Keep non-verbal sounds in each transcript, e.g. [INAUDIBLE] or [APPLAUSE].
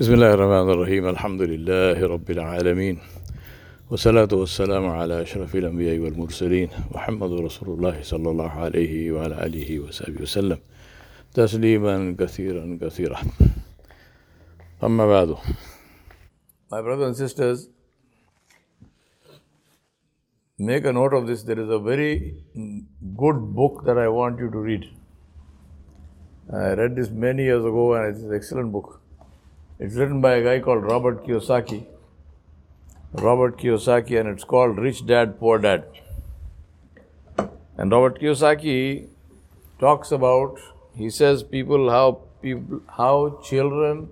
بسم الله الرحمن الرحيم الحمد لله رب العالمين والصلاة والسلام على أشرف الأنبياء والمرسلين محمد رسول الله صلى الله عليه وعلى آله وصحبه وسلم تسليما كثيرا كثيرا أما بعد My brothers and sisters, make a note of this. There is a very good book that I want you to read. I read this many years ago and it's an excellent book. It's written by a guy called Robert Kiyosaki. Robert Kiyosaki, and it's called Rich Dad, Poor Dad. And Robert Kiyosaki talks about, he says, people how people how children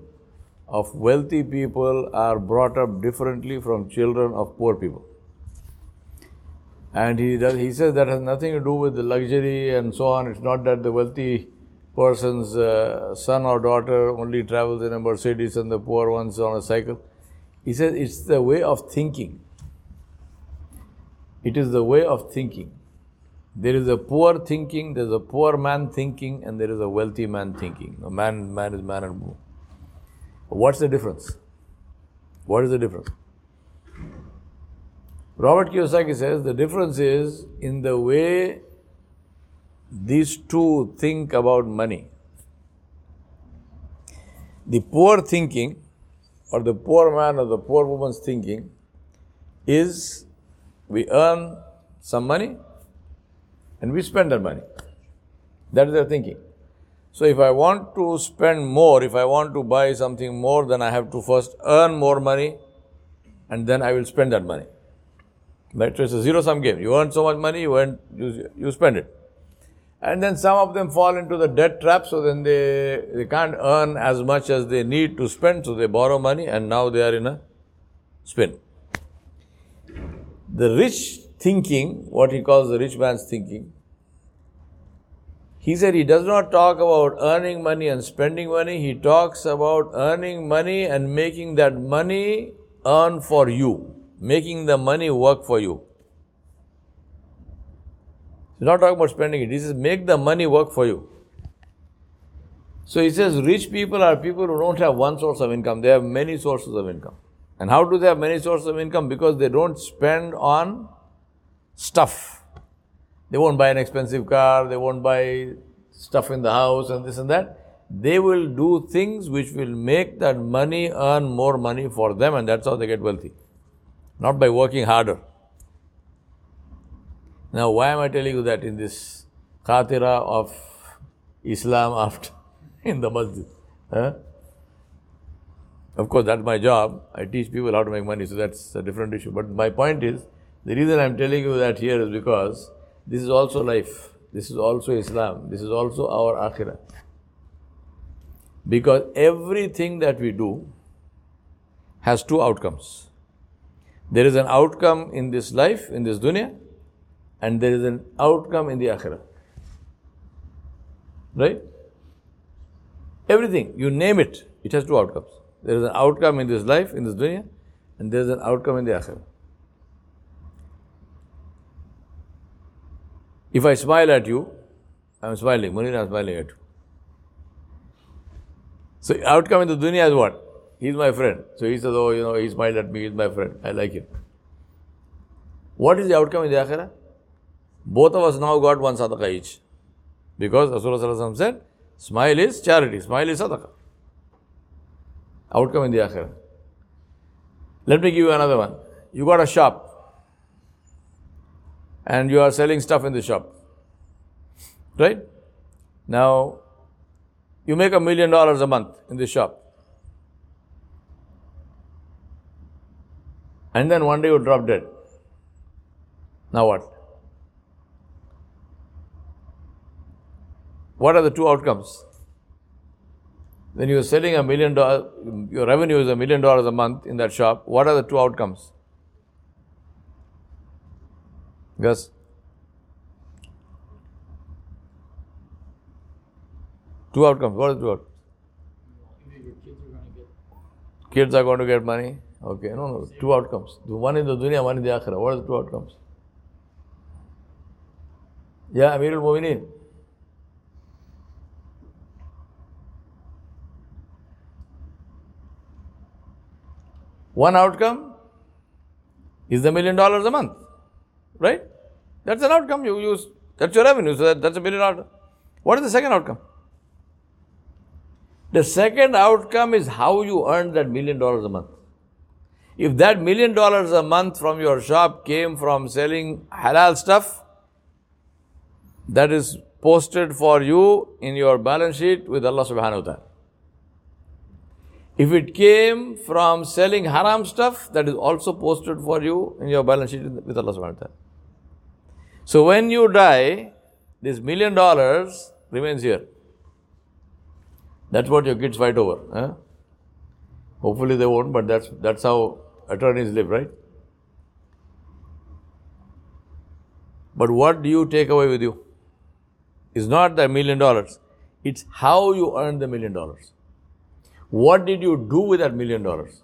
of wealthy people are brought up differently from children of poor people. And he does, he says that has nothing to do with the luxury and so on. It's not that the wealthy person's uh, son or daughter only travels in a Mercedes and the poor one's on a cycle. He says it's the way of thinking. It is the way of thinking. There is a poor thinking, there's a poor man thinking, and there is a wealthy man thinking. A man, man is man and woman. What's the difference? What is the difference? Robert Kiyosaki says the difference is in the way these two think about money. The poor thinking, or the poor man or the poor woman's thinking, is we earn some money and we spend that money. That is their thinking. So if I want to spend more, if I want to buy something more, then I have to first earn more money and then I will spend that money. Right? So it's a zero sum game. You earn so much money, you earn, you, you spend it. And then some of them fall into the debt trap, so then they, they can't earn as much as they need to spend, so they borrow money and now they are in a spin. The rich thinking, what he calls the rich man's thinking, he said he does not talk about earning money and spending money, he talks about earning money and making that money earn for you, making the money work for you. He's not talking about spending it. He says, make the money work for you. So he says, rich people are people who don't have one source of income. They have many sources of income. And how do they have many sources of income? Because they don't spend on stuff. They won't buy an expensive car. They won't buy stuff in the house and this and that. They will do things which will make that money earn more money for them and that's how they get wealthy. Not by working harder. Now, why am I telling you that in this khatira of Islam [LAUGHS] after in the masjid? Huh? Of course, that's my job. I teach people how to make money, so that's a different issue. But my point is, the reason I'm telling you that here is because this is also life. This is also Islam. This is also our akhirah. Because everything that we do has two outcomes. There is an outcome in this life, in this dunya, and there is an outcome in the akhirah. Right? Everything, you name it, it has two outcomes. There is an outcome in this life, in this dunya, and there is an outcome in the akhirah. If I smile at you, I'm smiling, Munir, I'm smiling at you. So outcome in the dunya is what? He's my friend. So he says, oh, you know, he smiled at me, he's my friend. I like him. What is the outcome in the akhirah? Both of us now got one sadaqah each. Because Rasulullah said, smile is charity, smile is sadaqah. Outcome in the akhirah. Let me give you another one. You got a shop and you are selling stuff in the shop. Right? Now, you make a million dollars a month in this shop. And then one day you drop dead. Now what? What are the two outcomes? When you are selling a million dollars, your revenue is a million dollars a month in that shop, what are the two outcomes? Yes? Two outcomes. What are the two outcomes? Kids are going to get money. Okay, no, no. Two outcomes. One in the dunya, one in the akhirah. What are the two outcomes? Yeah, Amirul Mu'mineen. One outcome is the million dollars a month, right? That's an outcome. You use that's your revenue, so that, that's a million dollars. What is the second outcome? The second outcome is how you earn that million dollars a month. If that million dollars a month from your shop came from selling halal stuff, that is posted for you in your balance sheet with Allah subhanahu wa ta'ala. If it came from selling haram stuff, that is also posted for you in your balance sheet with Allah subhanahu wa ta'ala. So when you die, this million dollars remains here. That's what your kids fight over. Hopefully they won't, but that's that's how attorneys live, right? But what do you take away with you? It's not the million dollars. It's how you earn the million dollars. What did you do with that million dollars?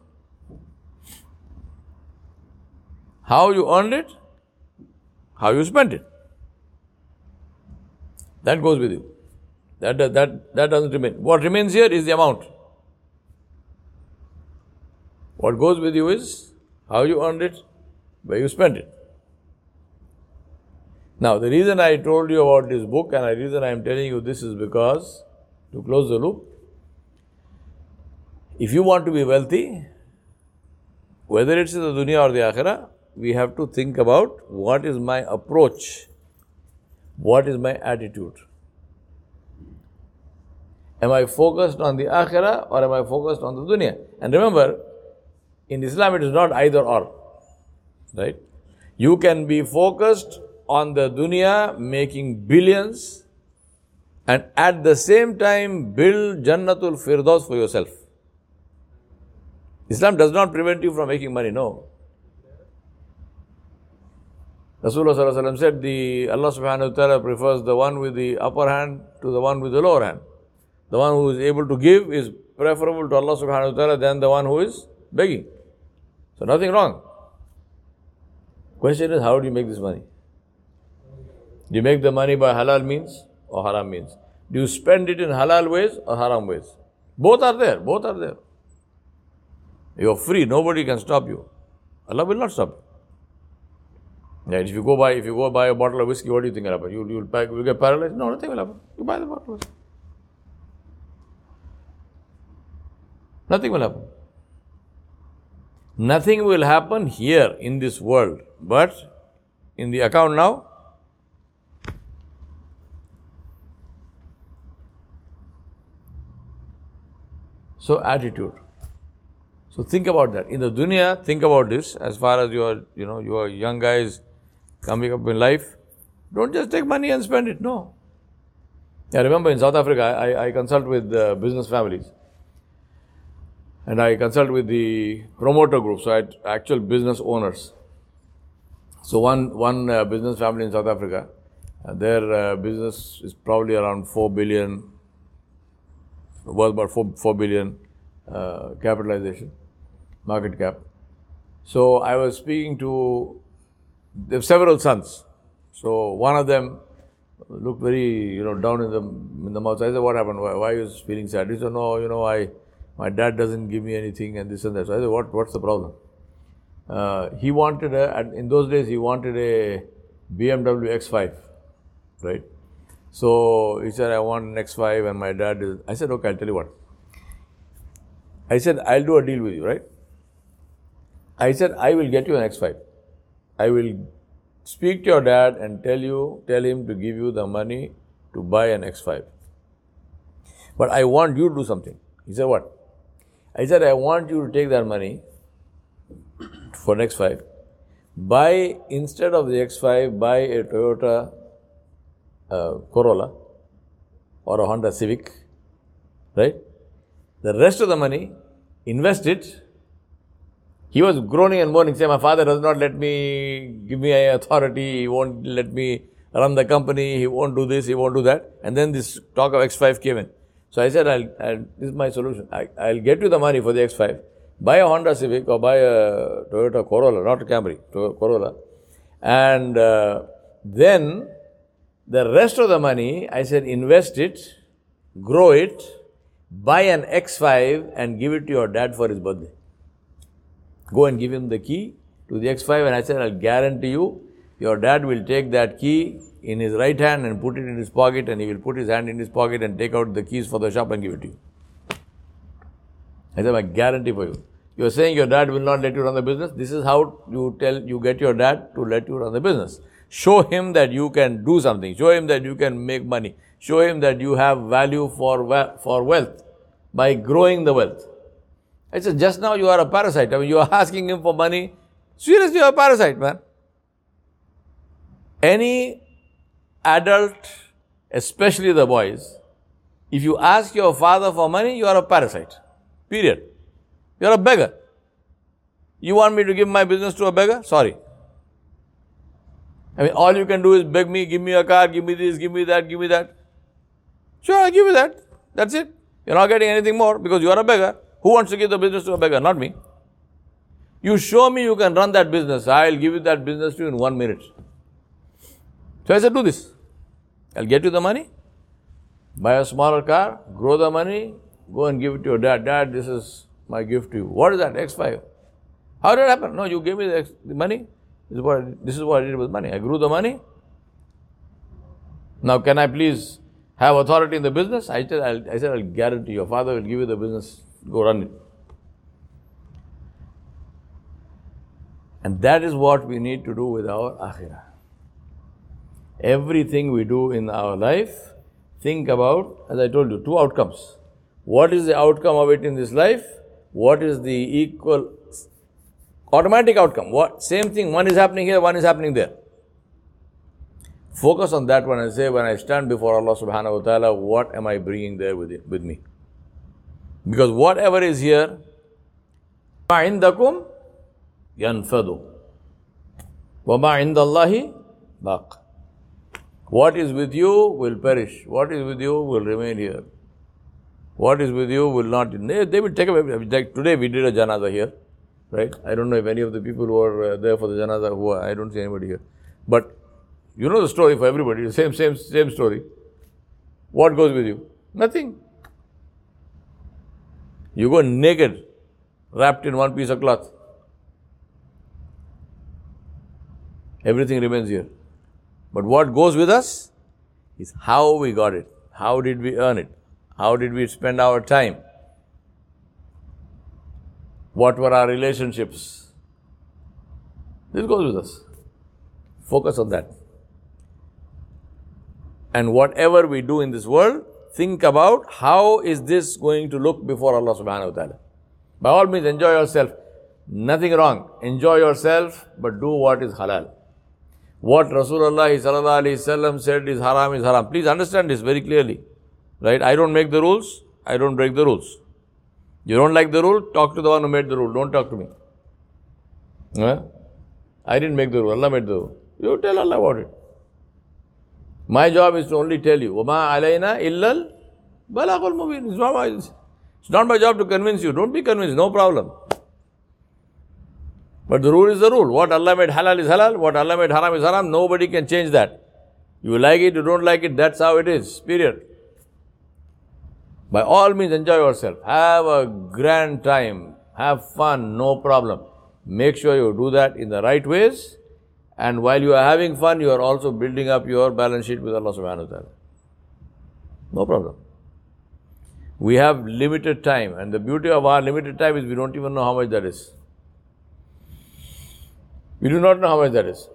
How you earned it? How you spent it? That goes with you. That, that, that doesn't remain. What remains here is the amount. What goes with you is how you earned it, where you spent it. Now, the reason I told you about this book and the reason I am telling you this is because, to close the loop, if you want to be wealthy, whether it's in the dunya or the akhirah, we have to think about what is my approach, what is my attitude. Am I focused on the akhirah or am I focused on the dunya? And remember, in Islam it is not either or. Right? You can be focused on the dunya making billions and at the same time build Jannatul Firdaus for yourself. Islam does not prevent you from making money, no. Rasulullah said the Allah subhanahu wa ta'ala prefers the one with the upper hand to the one with the lower hand. The one who is able to give is preferable to Allah subhanahu wa ta'ala than the one who is begging. So nothing wrong. Question is how do you make this money? Do you make the money by halal means or haram means? Do you spend it in halal ways or haram ways? Both are there. Both are there. You are free. Nobody can stop you. Allah will not stop you. If you go buy if you go buy a bottle of whiskey, what do you think will happen? You you'll, you get paralyzed? No, nothing will happen. You buy the bottle. Nothing will happen. Nothing will happen here in this world, but in the account now, So attitude. So think about that. In the dunya, think about this as far as you are, you know, you are young guys coming up in life. Don't just take money and spend it. No. I remember in South Africa, I, I consult with uh, business families. And I consult with the promoter groups, so actual business owners. So one, one uh, business family in South Africa, uh, their uh, business is probably around 4 billion worth about 4, 4 billion uh, capitalization, market cap. So I was speaking to, several sons. So one of them looked very, you know, down in the in the mouth. I said, what happened? Why, why are you feeling sad? He said, no, you know, I, my dad doesn't give me anything and this and that. So I said, what, what's the problem? Uh, he wanted a, in those days, he wanted a BMW X5, right? So he said, I want an X5 and my dad is. I said, okay, I'll tell you what. I said, I'll do a deal with you, right? I said, I will get you an X5. I will speak to your dad and tell you, tell him to give you the money to buy an X5. But I want you to do something. He said, what? I said, I want you to take that money for an X5. Buy, instead of the X5, buy a Toyota uh, Corolla or a Honda Civic, right? The rest of the money, invest it. He was groaning and moaning, saying, My father does not let me give me authority, he won't let me run the company, he won't do this, he won't do that. And then this talk of X5 came in. So I said, I'll, I'll, this is my solution. I, will get you the money for the X5. Buy a Honda Civic or buy a Toyota Corolla, not a Camry, Corolla. And uh, then the rest of the money, I said, invest it, grow it, buy an X5 and give it to your dad for his birthday. Go and give him the key to the X5. And I said, I'll guarantee you, your dad will take that key in his right hand and put it in his pocket, and he will put his hand in his pocket and take out the keys for the shop and give it to you. I said, I guarantee for you. You're saying your dad will not let you run the business. This is how you tell you get your dad to let you run the business. Show him that you can do something. Show him that you can make money. Show him that you have value for, for wealth by growing the wealth. I said, just now you are a parasite. I mean, you are [LAUGHS] asking him for money. Seriously, you are a parasite, man. Any adult, especially the boys, if you ask your father for money, you are a parasite. Period. You are a beggar. You want me to give my business to a beggar? Sorry. I mean, all you can do is beg me, give me a car, give me this, give me that, give me that. Sure, I'll give you that. That's it. You're not getting anything more because you are a beggar. Who wants to give the business to a beggar? Not me. You show me you can run that business. I'll give you that business to you in one minute. So I said, do this. I'll get you the money, buy a smaller car, grow the money, go and give it to your dad. Dad, this is my gift to you. What is that? X5. How did it happen? No, you gave me the, the money. This is, what, this is what I did with money. I grew the money. Now, can I please have authority in the business? I said, I'll, I said, I'll guarantee your father will give you the business. Go run it. And that is what we need to do with our akhirah. Everything we do in our life, think about, as I told you, two outcomes. What is the outcome of it in this life? What is the equal automatic outcome? What same thing, one is happening here, one is happening there. Focus on that one and say, when I stand before Allah subhanahu wa ta'ala, what am I bringing there with, it, with me? Because whatever is here, عندكم ينفذ وما عند الله باق what is with you will perish. What is with you will remain here. What is with you will not. They, they will take away. Like today we did a janaza here, right? I don't know if any of the people who are uh, there for the janaza who are, I don't see anybody here. But you know the story for everybody. The same, same, same story. What goes with you? Nothing. You go naked, wrapped in one piece of cloth. Everything remains here. But what goes with us is how we got it. How did we earn it? How did we spend our time? What were our relationships? This goes with us. Focus on that. And whatever we do in this world, think about how is this going to look before Allah subhanahu wa ta'ala. By all means, enjoy yourself. Nothing wrong. Enjoy yourself, but do what is halal. What Rasulullah said is haram is haram. Please understand this very clearly. Right? I don't make the rules, I don't break the rules. You don't like the rule, talk to the one who made the rule. Don't talk to me. Huh? I didn't make the rule, Allah made the rule. You tell Allah about it. My job is to only tell you. وَمَا عَلَيْنَا إِلَّا الْبَلَاغُ الْمُبِينَ It's not my job to convince you. Don't be convinced, no problem. But the rule is the rule. What Allah made halal is halal, what Allah made haram is haram. Nobody can change that. You like it, you don't like it, that's how it is. Period. By all means, enjoy yourself. Have a grand time. Have fun, no problem. Make sure you do that in the right ways. and while you are having fun, you are also building up your balance sheet with Allah subhanahu wa ta'ala. No problem. We have limited time, and the beauty of our limited time is we don't even know how much that is. We do not know how much that is.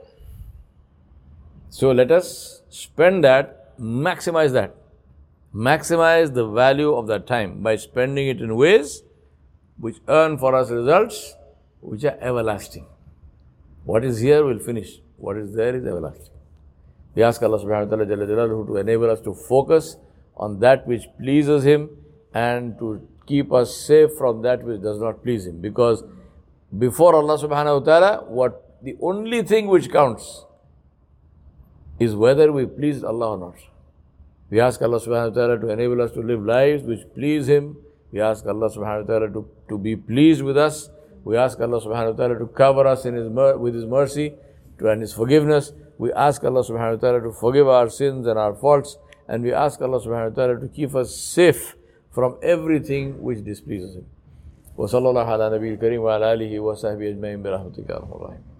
So let us spend that, maximize that. Maximize the value of that time by spending it in ways which earn for us results which are everlasting. What is here will finish. What is there is everlasting. We ask Allah subhanahu wa ta'ala to enable us to focus on that which pleases Him and to keep us safe from that which does not please Him. Because before Allah subhanahu wa ta'ala, what the only thing which counts is whether we please Allah or not. We ask Allah subhanahu wa ta'ala to enable us to live lives which please Him. We ask Allah subhanahu wa ta'ala to, to be pleased with us. We ask Allah subhanahu wa ta'ala to cover us in his with His mercy to, and His forgiveness. We ask Allah subhanahu wa ta'ala to forgive our sins and our faults. And we ask Allah subhanahu wa ta'ala to keep us safe from everything which displeases Him. وصلى الله على نبي الكريم وعلى آله وصحبه أجمعين برحمتك يا أرحم الراحمين